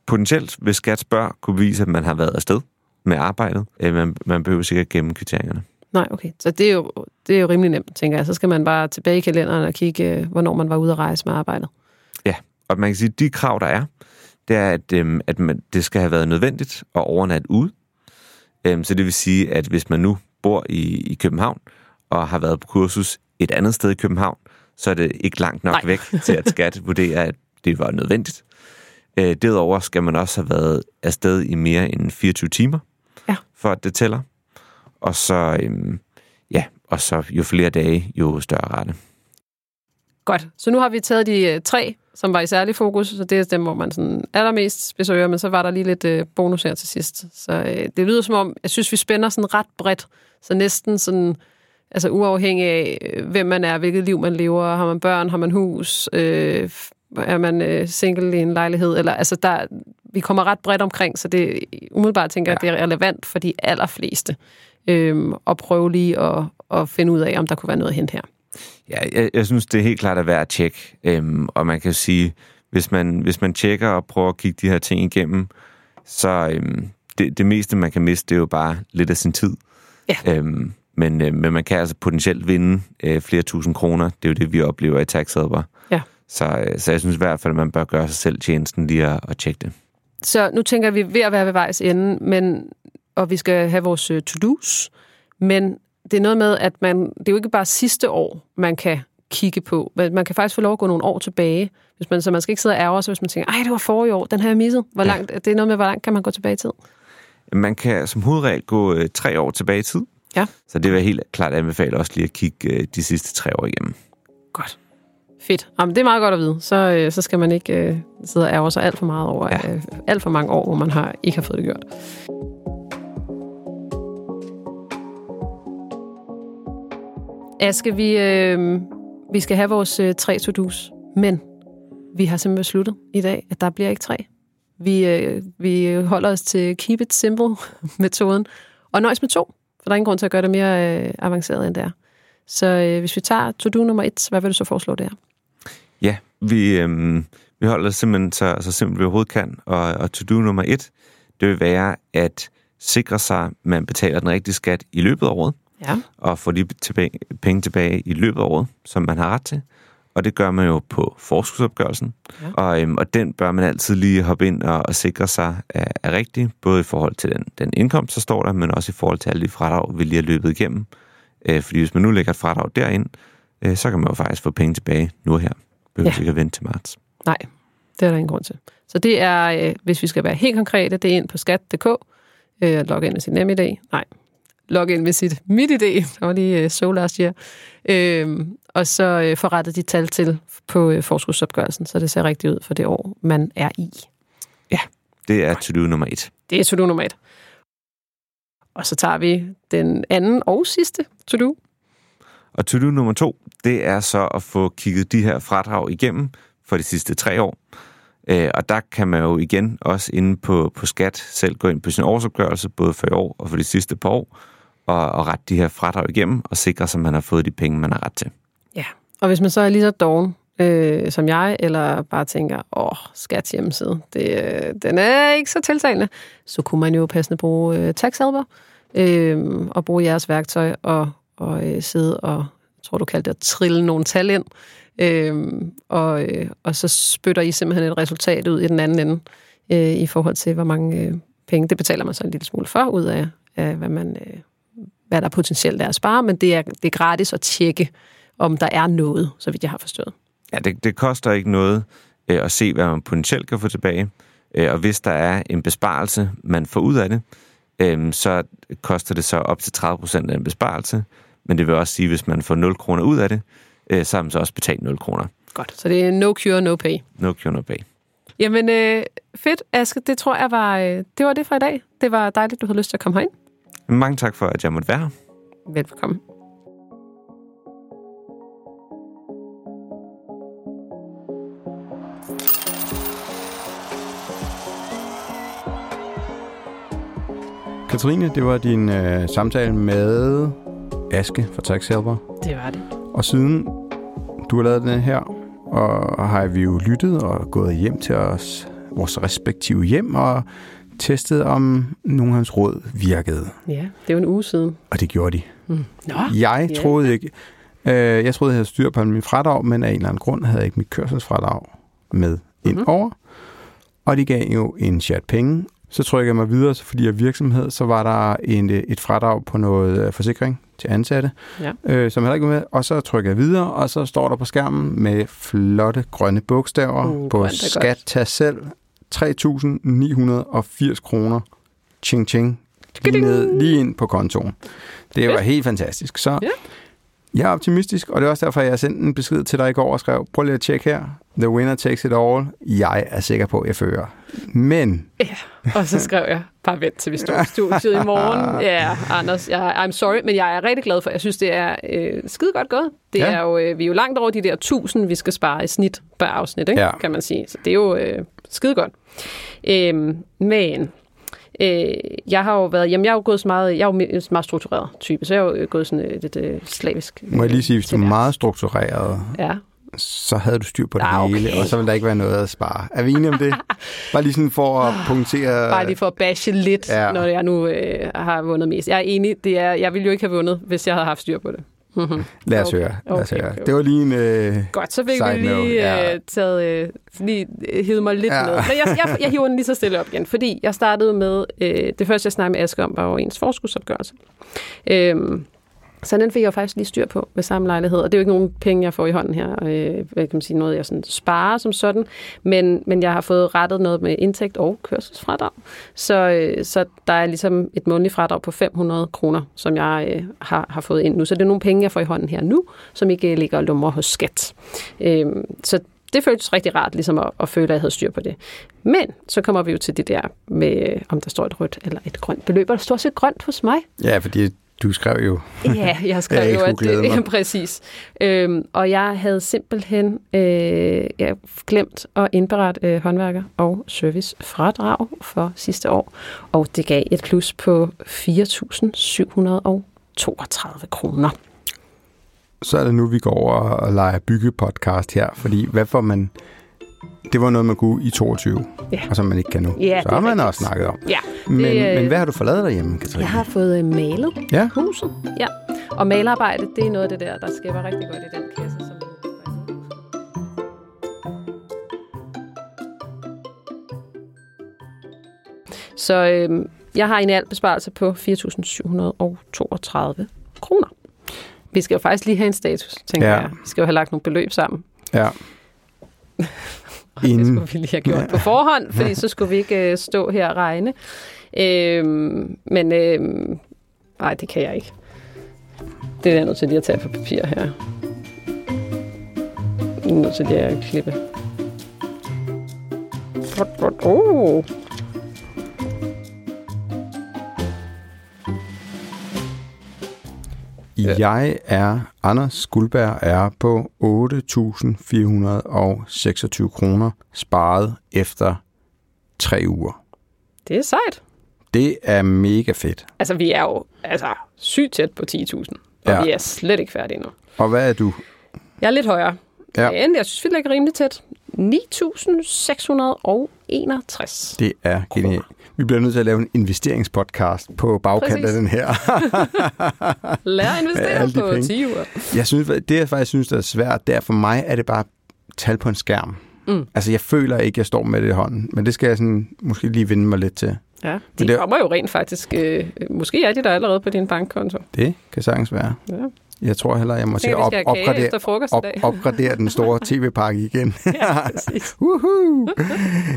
[SPEAKER 2] potentielt, hvis skat spørger, kunne bevise, at man har været afsted med arbejdet. Øh, man, man behøver sikkert gemme kvitteringerne.
[SPEAKER 1] Nej, okay. Så det er, jo, det er jo rimelig nemt, tænker jeg. Så skal man bare tilbage i kalenderen og kigge, hvornår man var ude at rejse med arbejdet.
[SPEAKER 2] Ja, og man kan sige, at de krav, der er, det er, at, øhm, at man, det skal have været nødvendigt at overnatte ude. Øhm, så det vil sige, at hvis man nu bor i, i København og har været på kursus et andet sted i København, så er det ikke langt nok
[SPEAKER 1] Nej.
[SPEAKER 2] Væk til, at skat vurderer, at det var nødvendigt. Øh, derudover skal man også have været afsted i mere end 24 timer,
[SPEAKER 1] Ja.
[SPEAKER 2] for at det tæller. Og så, øhm, ja, og så jo flere dage, jo større rette.
[SPEAKER 1] Godt. Så nu har vi taget de øh, tre, som var i særlig fokus, så det er dem, hvor man sådan allermest besøger, men så var der lige lidt øh, bonus her til sidst. Så øh, det lyder som om, jeg synes, vi spænder sådan ret bredt, så næsten sådan, altså uafhængig af, øh, hvem man er, hvilket liv man lever, har man børn, har man hus, øh, er man øh, single i en lejlighed, eller altså der, vi kommer ret bredt omkring, så det umiddelbart tænker jeg, at det er relevant for de allerfleste øh, at prøve lige at, at finde ud af, om der kunne være noget hente her.
[SPEAKER 2] Ja, jeg, jeg synes, det er helt klart at være at tjekke. Øhm, og man kan sige, hvis man, hvis man tjekker og prøver at kigge de her ting igennem, så øhm, det, det meste, man kan miste, det er jo bare lidt af sin tid.
[SPEAKER 1] Ja.
[SPEAKER 2] Øhm, men, øh, men man kan altså potentielt vinde øh, flere tusind kroner. Det er jo det, vi oplever i taxadber.
[SPEAKER 1] Ja.
[SPEAKER 2] Så, øh, så jeg synes i hvert fald, at man bør gøre sig selv tjenesten lige at, at tjekke det.
[SPEAKER 1] Så nu tænker vi ved at være ved vejs ende, men, og vi skal have vores øh, to-dos, men det er noget med, at man, det er jo ikke bare sidste år, man kan kigge på. Man kan faktisk få lov at gå nogle år tilbage. Hvis man, så man skal ikke sidde og ærge sig, hvis man tænker, ej, det var forrige år, den har jeg misset. Hvor
[SPEAKER 2] Ja.
[SPEAKER 1] langt, det er noget med, hvor langt kan man gå tilbage i tid?
[SPEAKER 2] Man kan som hovedregel gå øh, tre år tilbage i tid.
[SPEAKER 1] Ja.
[SPEAKER 2] Så det vil jeg helt klart anbefale også lige at kigge øh, de sidste tre år igennem.
[SPEAKER 1] Godt. Fedt. Jamen, det er meget godt at vide. Så, øh, så skal man ikke øh, sidde og ærge sig alt for meget over
[SPEAKER 2] Ja.
[SPEAKER 1] øh, alt for mange år, hvor man har, ikke har fået det gjort. Aske, vi, øh, vi skal have vores øh, tre to-dos, men vi har simpelthen besluttet i dag, at der bliver ikke tre. Vi, øh, vi holder os til keep it simple-metoden, og nøjes med to, for der er ingen grund til at gøre det mere øh, avanceret, end det er. Så øh, hvis vi tager to-do nummer et, hvad vil du så foreslå der?
[SPEAKER 2] Ja, vi, øhm, vi holder det simpelthen så, så simpelt vi overhovedet kan. Og, og to-do nummer et, det vil være at sikre sig, at man betaler den rigtige skat i løbet af året,
[SPEAKER 1] Ja.
[SPEAKER 2] og få de tilbage, penge tilbage i løbet af året, som man har ret til. Og det gør man jo på forskudsopgørelsen.
[SPEAKER 1] Ja.
[SPEAKER 2] Og, øhm, og den bør man altid lige hoppe ind og, og sikre sig er, er rigtig, både i forhold til den, den indkomst, der står der, men også i forhold til alle de fradrag, vi lige har løbet igennem. Øh, fordi hvis man nu lægger et fradrag derind, øh, så kan man jo faktisk få penge tilbage nu her. Behøver
[SPEAKER 1] Ja.
[SPEAKER 2] ikke at vente til marts.
[SPEAKER 1] Nej, det er der ingen grund til. Så det er, øh, hvis vi skal være helt konkrete, det er ind på skat.dk, øh, log ind med sit NemID, nej, log ind med sit MitID, der var lige øh, so last year, øh, og så øh, få rettet de tal til på øh, forskudsopgørelsen, så det ser rigtigt ud for det år, man er i.
[SPEAKER 2] Det er to-do nummer et.
[SPEAKER 1] Det er to-do nummer et. Og så tager vi den anden og sidste to-do.
[SPEAKER 2] Og to-do nummer to, det er så at få kigget de her fradrag igennem for de sidste tre år. Øh, og der kan man jo igen også inde på, på skat selv gå ind på sin årsopgørelse, både for i år og for de sidste par år, og, og rette de her fradrag igennem og sikre sig, at man har fået de penge, man har ret til.
[SPEAKER 1] Og hvis man så er lige så doven øh, som jeg, eller bare tænker, åh, skats hjemmeside, det, øh, den er ikke så tiltalende, så kunne man jo passende bruge øh, TaxHelper, øh, og bruge jeres værktøj, og, og øh, sidde og, tror du kaldte det, at trille nogle tal ind, øh, og, øh, og så spytter I simpelthen et resultat ud i den anden ende, øh, i forhold til, hvor mange øh, penge, det betaler man så en lille smule for, ud af, af hvad, man, øh, hvad der potentielt er at spare, men det er, det er gratis at tjekke, om der er noget, så vidt jeg har forstået.
[SPEAKER 2] Ja, det, det koster ikke noget øh, at se, hvad man potentielt kan få tilbage. Øh, og hvis der er en besparelse, man får ud af det, øh, så koster det så op til 30% af en besparelse. Men det vil også sige, at hvis man får 0 kroner ud af det, øh, så har man så også betalt 0 kroner.
[SPEAKER 1] Godt, så det er no cure, no pay.
[SPEAKER 2] No kroner bag.
[SPEAKER 1] Jamen, øh, fedt, Aske. Det tror jeg var, øh, det var det for i dag. Det var dejligt, du havde lyst til at komme herind.
[SPEAKER 2] Mange tak for, at jeg måtte være her.
[SPEAKER 1] Velkommen.
[SPEAKER 4] Katrine, det var din øh, samtale med Aske fra Tax Helper.
[SPEAKER 1] Det var det.
[SPEAKER 4] Og siden du har lavet den her, og har vi jo lyttet og gået hjem til os, vores respektive hjem, og testet, om nogle af hans råd virkede.
[SPEAKER 1] Ja, det er jo en uge siden.
[SPEAKER 4] Og det gjorde de.
[SPEAKER 1] Mm. Nå,
[SPEAKER 4] Jeg
[SPEAKER 1] ja.
[SPEAKER 4] troede ikke, øh, jeg troede, jeg havde styr på min fradrag, men af en eller anden grund havde jeg ikke mit kørselsfradrag med ind
[SPEAKER 1] Mhm.
[SPEAKER 4] over. Og de gav jo en chat penge. Så trykker jeg mig videre, så fordi jeg virksomhed, så var der en, øh, et fradrag på noget øh, forsikring til ansatte,
[SPEAKER 1] Ja.
[SPEAKER 4] øh, som heller ikke var med. Og så trykker jeg videre, og så står der på skærmen med flotte grønne bogstaver
[SPEAKER 1] Uh,
[SPEAKER 4] på
[SPEAKER 1] grønt
[SPEAKER 4] skat tag selv 3.980 kroner. Ching ching. Lige, ned, lige ind på kontoen. Det var helt fantastisk. Så
[SPEAKER 1] Ja.
[SPEAKER 4] Jeg er optimistisk, og det er også derfor, jeg sendte en besked til dig i går og skrev, prøv lige at tjekke her. The winner takes it all. Jeg er sikker på, at jeg fører. Men
[SPEAKER 1] Og så skrev jeg, bare vent til vi står i studiet i morgen. Ja, Anders, jeg, I'm sorry, men jeg er rigtig glad for, jeg synes, det er øh, skide godt gået. Det
[SPEAKER 4] Ja.
[SPEAKER 1] ja. er jo, øh, vi er jo langt over de der 1000, vi skal spare i snit per afsnit, ikke?
[SPEAKER 4] Ja.
[SPEAKER 1] kan man sige. Så det er jo øh, skide godt. Øhm, men øh, jeg har jo været, jamen jeg er jo gået så meget, jeg er jo en meget struktureret type, så jeg er jo gået sådan øh, lidt øh, slavisk.
[SPEAKER 4] må jeg lige sige, hvis du er meget struktureret,
[SPEAKER 1] Ja,
[SPEAKER 4] så havde du styr på det
[SPEAKER 1] Ah, okay.
[SPEAKER 4] hele, og så ville der ikke være noget at spare. Er vi enige om det? Bare lige sådan for at punktere...
[SPEAKER 1] bare lige for at bashe lidt,
[SPEAKER 4] ja.
[SPEAKER 1] når jeg nu øh, har vundet mest. Jeg er enig, det er, jeg ville jo ikke have vundet, hvis jeg havde haft styr på det. Mhm.
[SPEAKER 4] Lad os
[SPEAKER 1] Okay.
[SPEAKER 4] høre. Lad os
[SPEAKER 1] Okay,
[SPEAKER 4] høre.
[SPEAKER 1] okay.
[SPEAKER 4] Det var lige en... Øh,
[SPEAKER 1] Godt, så fik vi lige
[SPEAKER 4] note, ja.
[SPEAKER 1] øh, taget, øh, lige øh, hivet mig lidt
[SPEAKER 4] ja.
[SPEAKER 1] ned. Men jeg, jeg, jeg hiver den lige så stille op igen, fordi jeg startede med, øh, det første jeg snakkede med Aske om, var jo ens forskudsopgørelse. Øhm, så den fik jeg jo faktisk lige styr på ved samme lejlighed, og det er jo ikke nogen penge, jeg får i hånden her, øh, hvad kan man sige, noget jeg sådan sparer som sådan, men, men jeg har fået rettet noget med indtægt og kørselsfradrag, så, øh, så der er ligesom et månedligt fradrag på 500 kroner, som jeg øh, har, har fået ind nu, så det er nogle penge, jeg får i hånden her nu, som ikke ligger og lummer hos skat. Øh, så det føltes rigtig rart, ligesom at, at føle, at jeg havde styr på det. Men så kommer vi jo til det der med, øh, om der står et rødt eller et grønt beløb, og der står også grønt hos mig.
[SPEAKER 4] ja, fordi du skrev jo...
[SPEAKER 1] Ja, jeg
[SPEAKER 4] Jeg
[SPEAKER 1] jo, at det er præcis. Øhm, og jeg havde simpelthen øh, jeg glemt at indberette øh, håndværker og servicefradrag for sidste år, og det gav et plus på 4.732 kroner.
[SPEAKER 4] Så er det nu, vi går over og leger byggepodcast her, fordi hvad får man... Det var noget, man kunne i 22,
[SPEAKER 1] Ja.
[SPEAKER 4] og som man ikke kan nu.
[SPEAKER 1] Ja,
[SPEAKER 4] så
[SPEAKER 1] det
[SPEAKER 4] har man også snakket om.
[SPEAKER 1] Ja,
[SPEAKER 4] Men,
[SPEAKER 1] øh,
[SPEAKER 4] men hvad har du forladet derhjemme, Katrine?
[SPEAKER 1] jeg har fået øh, malet
[SPEAKER 4] Ja,
[SPEAKER 1] huset. Ja. Og malerarbejde, det er noget af det der, der skæber rigtig godt i den kasse, som Så øh, jeg har en alt besparelse på 4.732 kroner. Vi skal jo faktisk lige have en status, tænker
[SPEAKER 4] ja.
[SPEAKER 1] jeg. Vi skal jo have lagt nogle beløb sammen.
[SPEAKER 4] ja.
[SPEAKER 1] Og det
[SPEAKER 4] Inden-
[SPEAKER 1] skulle vi lige have gjort på forhånd, fordi så skulle vi ikke øh, stå her og regne. Øhm, men øhm, nej, det kan jeg ikke. Det er jeg nødt til lige at tage på papir her. Jeg er nødt til lige at klippe. Oh.
[SPEAKER 4] Ja. Jeg er, Anders Guldberg er på 8.426 kroner sparet efter tre uger.
[SPEAKER 1] Det er sejt.
[SPEAKER 4] Det er mega fedt.
[SPEAKER 1] Altså, vi er jo altså, sygt tæt på 10.000, og
[SPEAKER 4] Ja.
[SPEAKER 1] vi er slet ikke færdige nu.
[SPEAKER 4] Og hvad er du?
[SPEAKER 1] Jeg er lidt højere.
[SPEAKER 4] Ja.
[SPEAKER 1] Men jeg synes, vi ligger rimelig tæt. 9.661.
[SPEAKER 4] Det er genialt. Vi bliver nødt til at lave en investeringspodcast på bagkant
[SPEAKER 1] Præcis.
[SPEAKER 4] af den her.
[SPEAKER 1] Lær at investere
[SPEAKER 4] de
[SPEAKER 1] på
[SPEAKER 4] penge.
[SPEAKER 1] 10 uger.
[SPEAKER 4] Jeg synes, det jeg faktisk synes, der er svært, det er for mig, er det bare tal på en skærm.
[SPEAKER 1] Mm.
[SPEAKER 4] Altså, jeg føler ikke, jeg står med det i hånden, men det skal jeg sådan, måske lige vinde mig lidt til.
[SPEAKER 1] Ja, de
[SPEAKER 4] det-
[SPEAKER 1] kommer jo rent faktisk. Øh, måske er de der allerede på din bankkonto.
[SPEAKER 4] Det kan sagtens være.
[SPEAKER 1] Ja.
[SPEAKER 4] Jeg tror heller, jeg må til at op, opgradere, op, opgradere den store tv-pakke igen.
[SPEAKER 1] ja!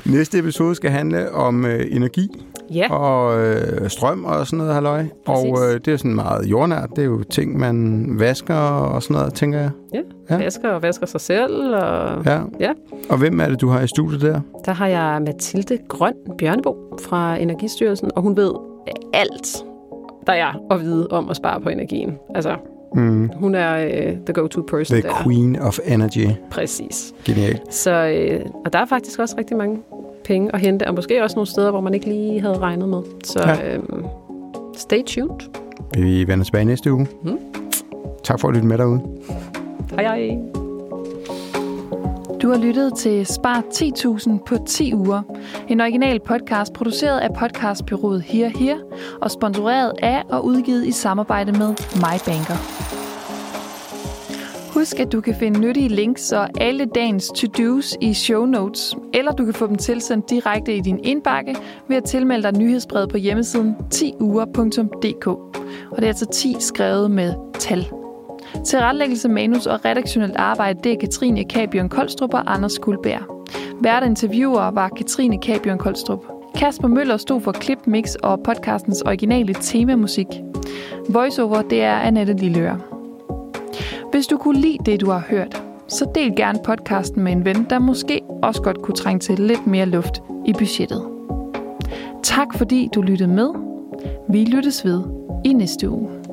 [SPEAKER 4] Næste episode skal handle om øh, energi
[SPEAKER 1] Ja,
[SPEAKER 4] og øh, strøm og sådan noget halløj. Og
[SPEAKER 1] Præcis.
[SPEAKER 4] øh, det er sådan meget jordnært. Det er jo ting, man vasker og sådan noget, tænker jeg.
[SPEAKER 1] ja.
[SPEAKER 4] Ja.
[SPEAKER 1] vasker og vasker sig selv. Og...
[SPEAKER 4] Ja.
[SPEAKER 1] Ja.
[SPEAKER 4] Og hvem er det, du har i studiet der?
[SPEAKER 1] Der har jeg Mathilde Grøn Bjørnebo fra Energistyrelsen, og hun ved alt, der er at vide om at spare på energien. Altså,
[SPEAKER 4] Mm.
[SPEAKER 1] hun er øh, the go-to person
[SPEAKER 4] The
[SPEAKER 1] der.
[SPEAKER 4] Queen of Energy.
[SPEAKER 1] Præcis.
[SPEAKER 4] Genialt.
[SPEAKER 1] Så, øh, og der er faktisk også rigtig mange penge at hente, og måske også nogle steder, hvor man ikke lige havde regnet med. Så
[SPEAKER 4] Ja.
[SPEAKER 1] øh, Stay tuned.
[SPEAKER 4] Vi vender tilbage næste uge. Mm. Tak for at lytte med derude.
[SPEAKER 1] Hej hej.
[SPEAKER 3] Du har lyttet til Spar 10.000 på 10 uger. En original podcast produceret af podcastbyrået Here Here og sponsoreret af og udgivet i samarbejde med MyBanker. Husk, at du kan finde nyttige links og alle dagens to-dos i show notes, eller du kan få dem tilsendt direkte i din indbakke ved at tilmelde dig nyhedsbrevet på hjemmesiden 10uger.dk. Og det er altså 10 skrevet med tal. Til retlæggelse, manus og redaktionelt arbejde, det er Katrine Kabjørn Koldstrup og Anders Guldberg. Hvert interviewer var Katrine Kabjørn Koldstrup. Kasper Møller stod for klip, mix og podcastens originale temamusik. Voiceover, det er Annette Lilleøre. Hvis du kunne lide det, du har hørt, så del gerne podcasten med en ven, der måske også godt kunne trænge til lidt mere luft i budgettet. Tak fordi du lyttede med. Vi lyttes ved i næste uge.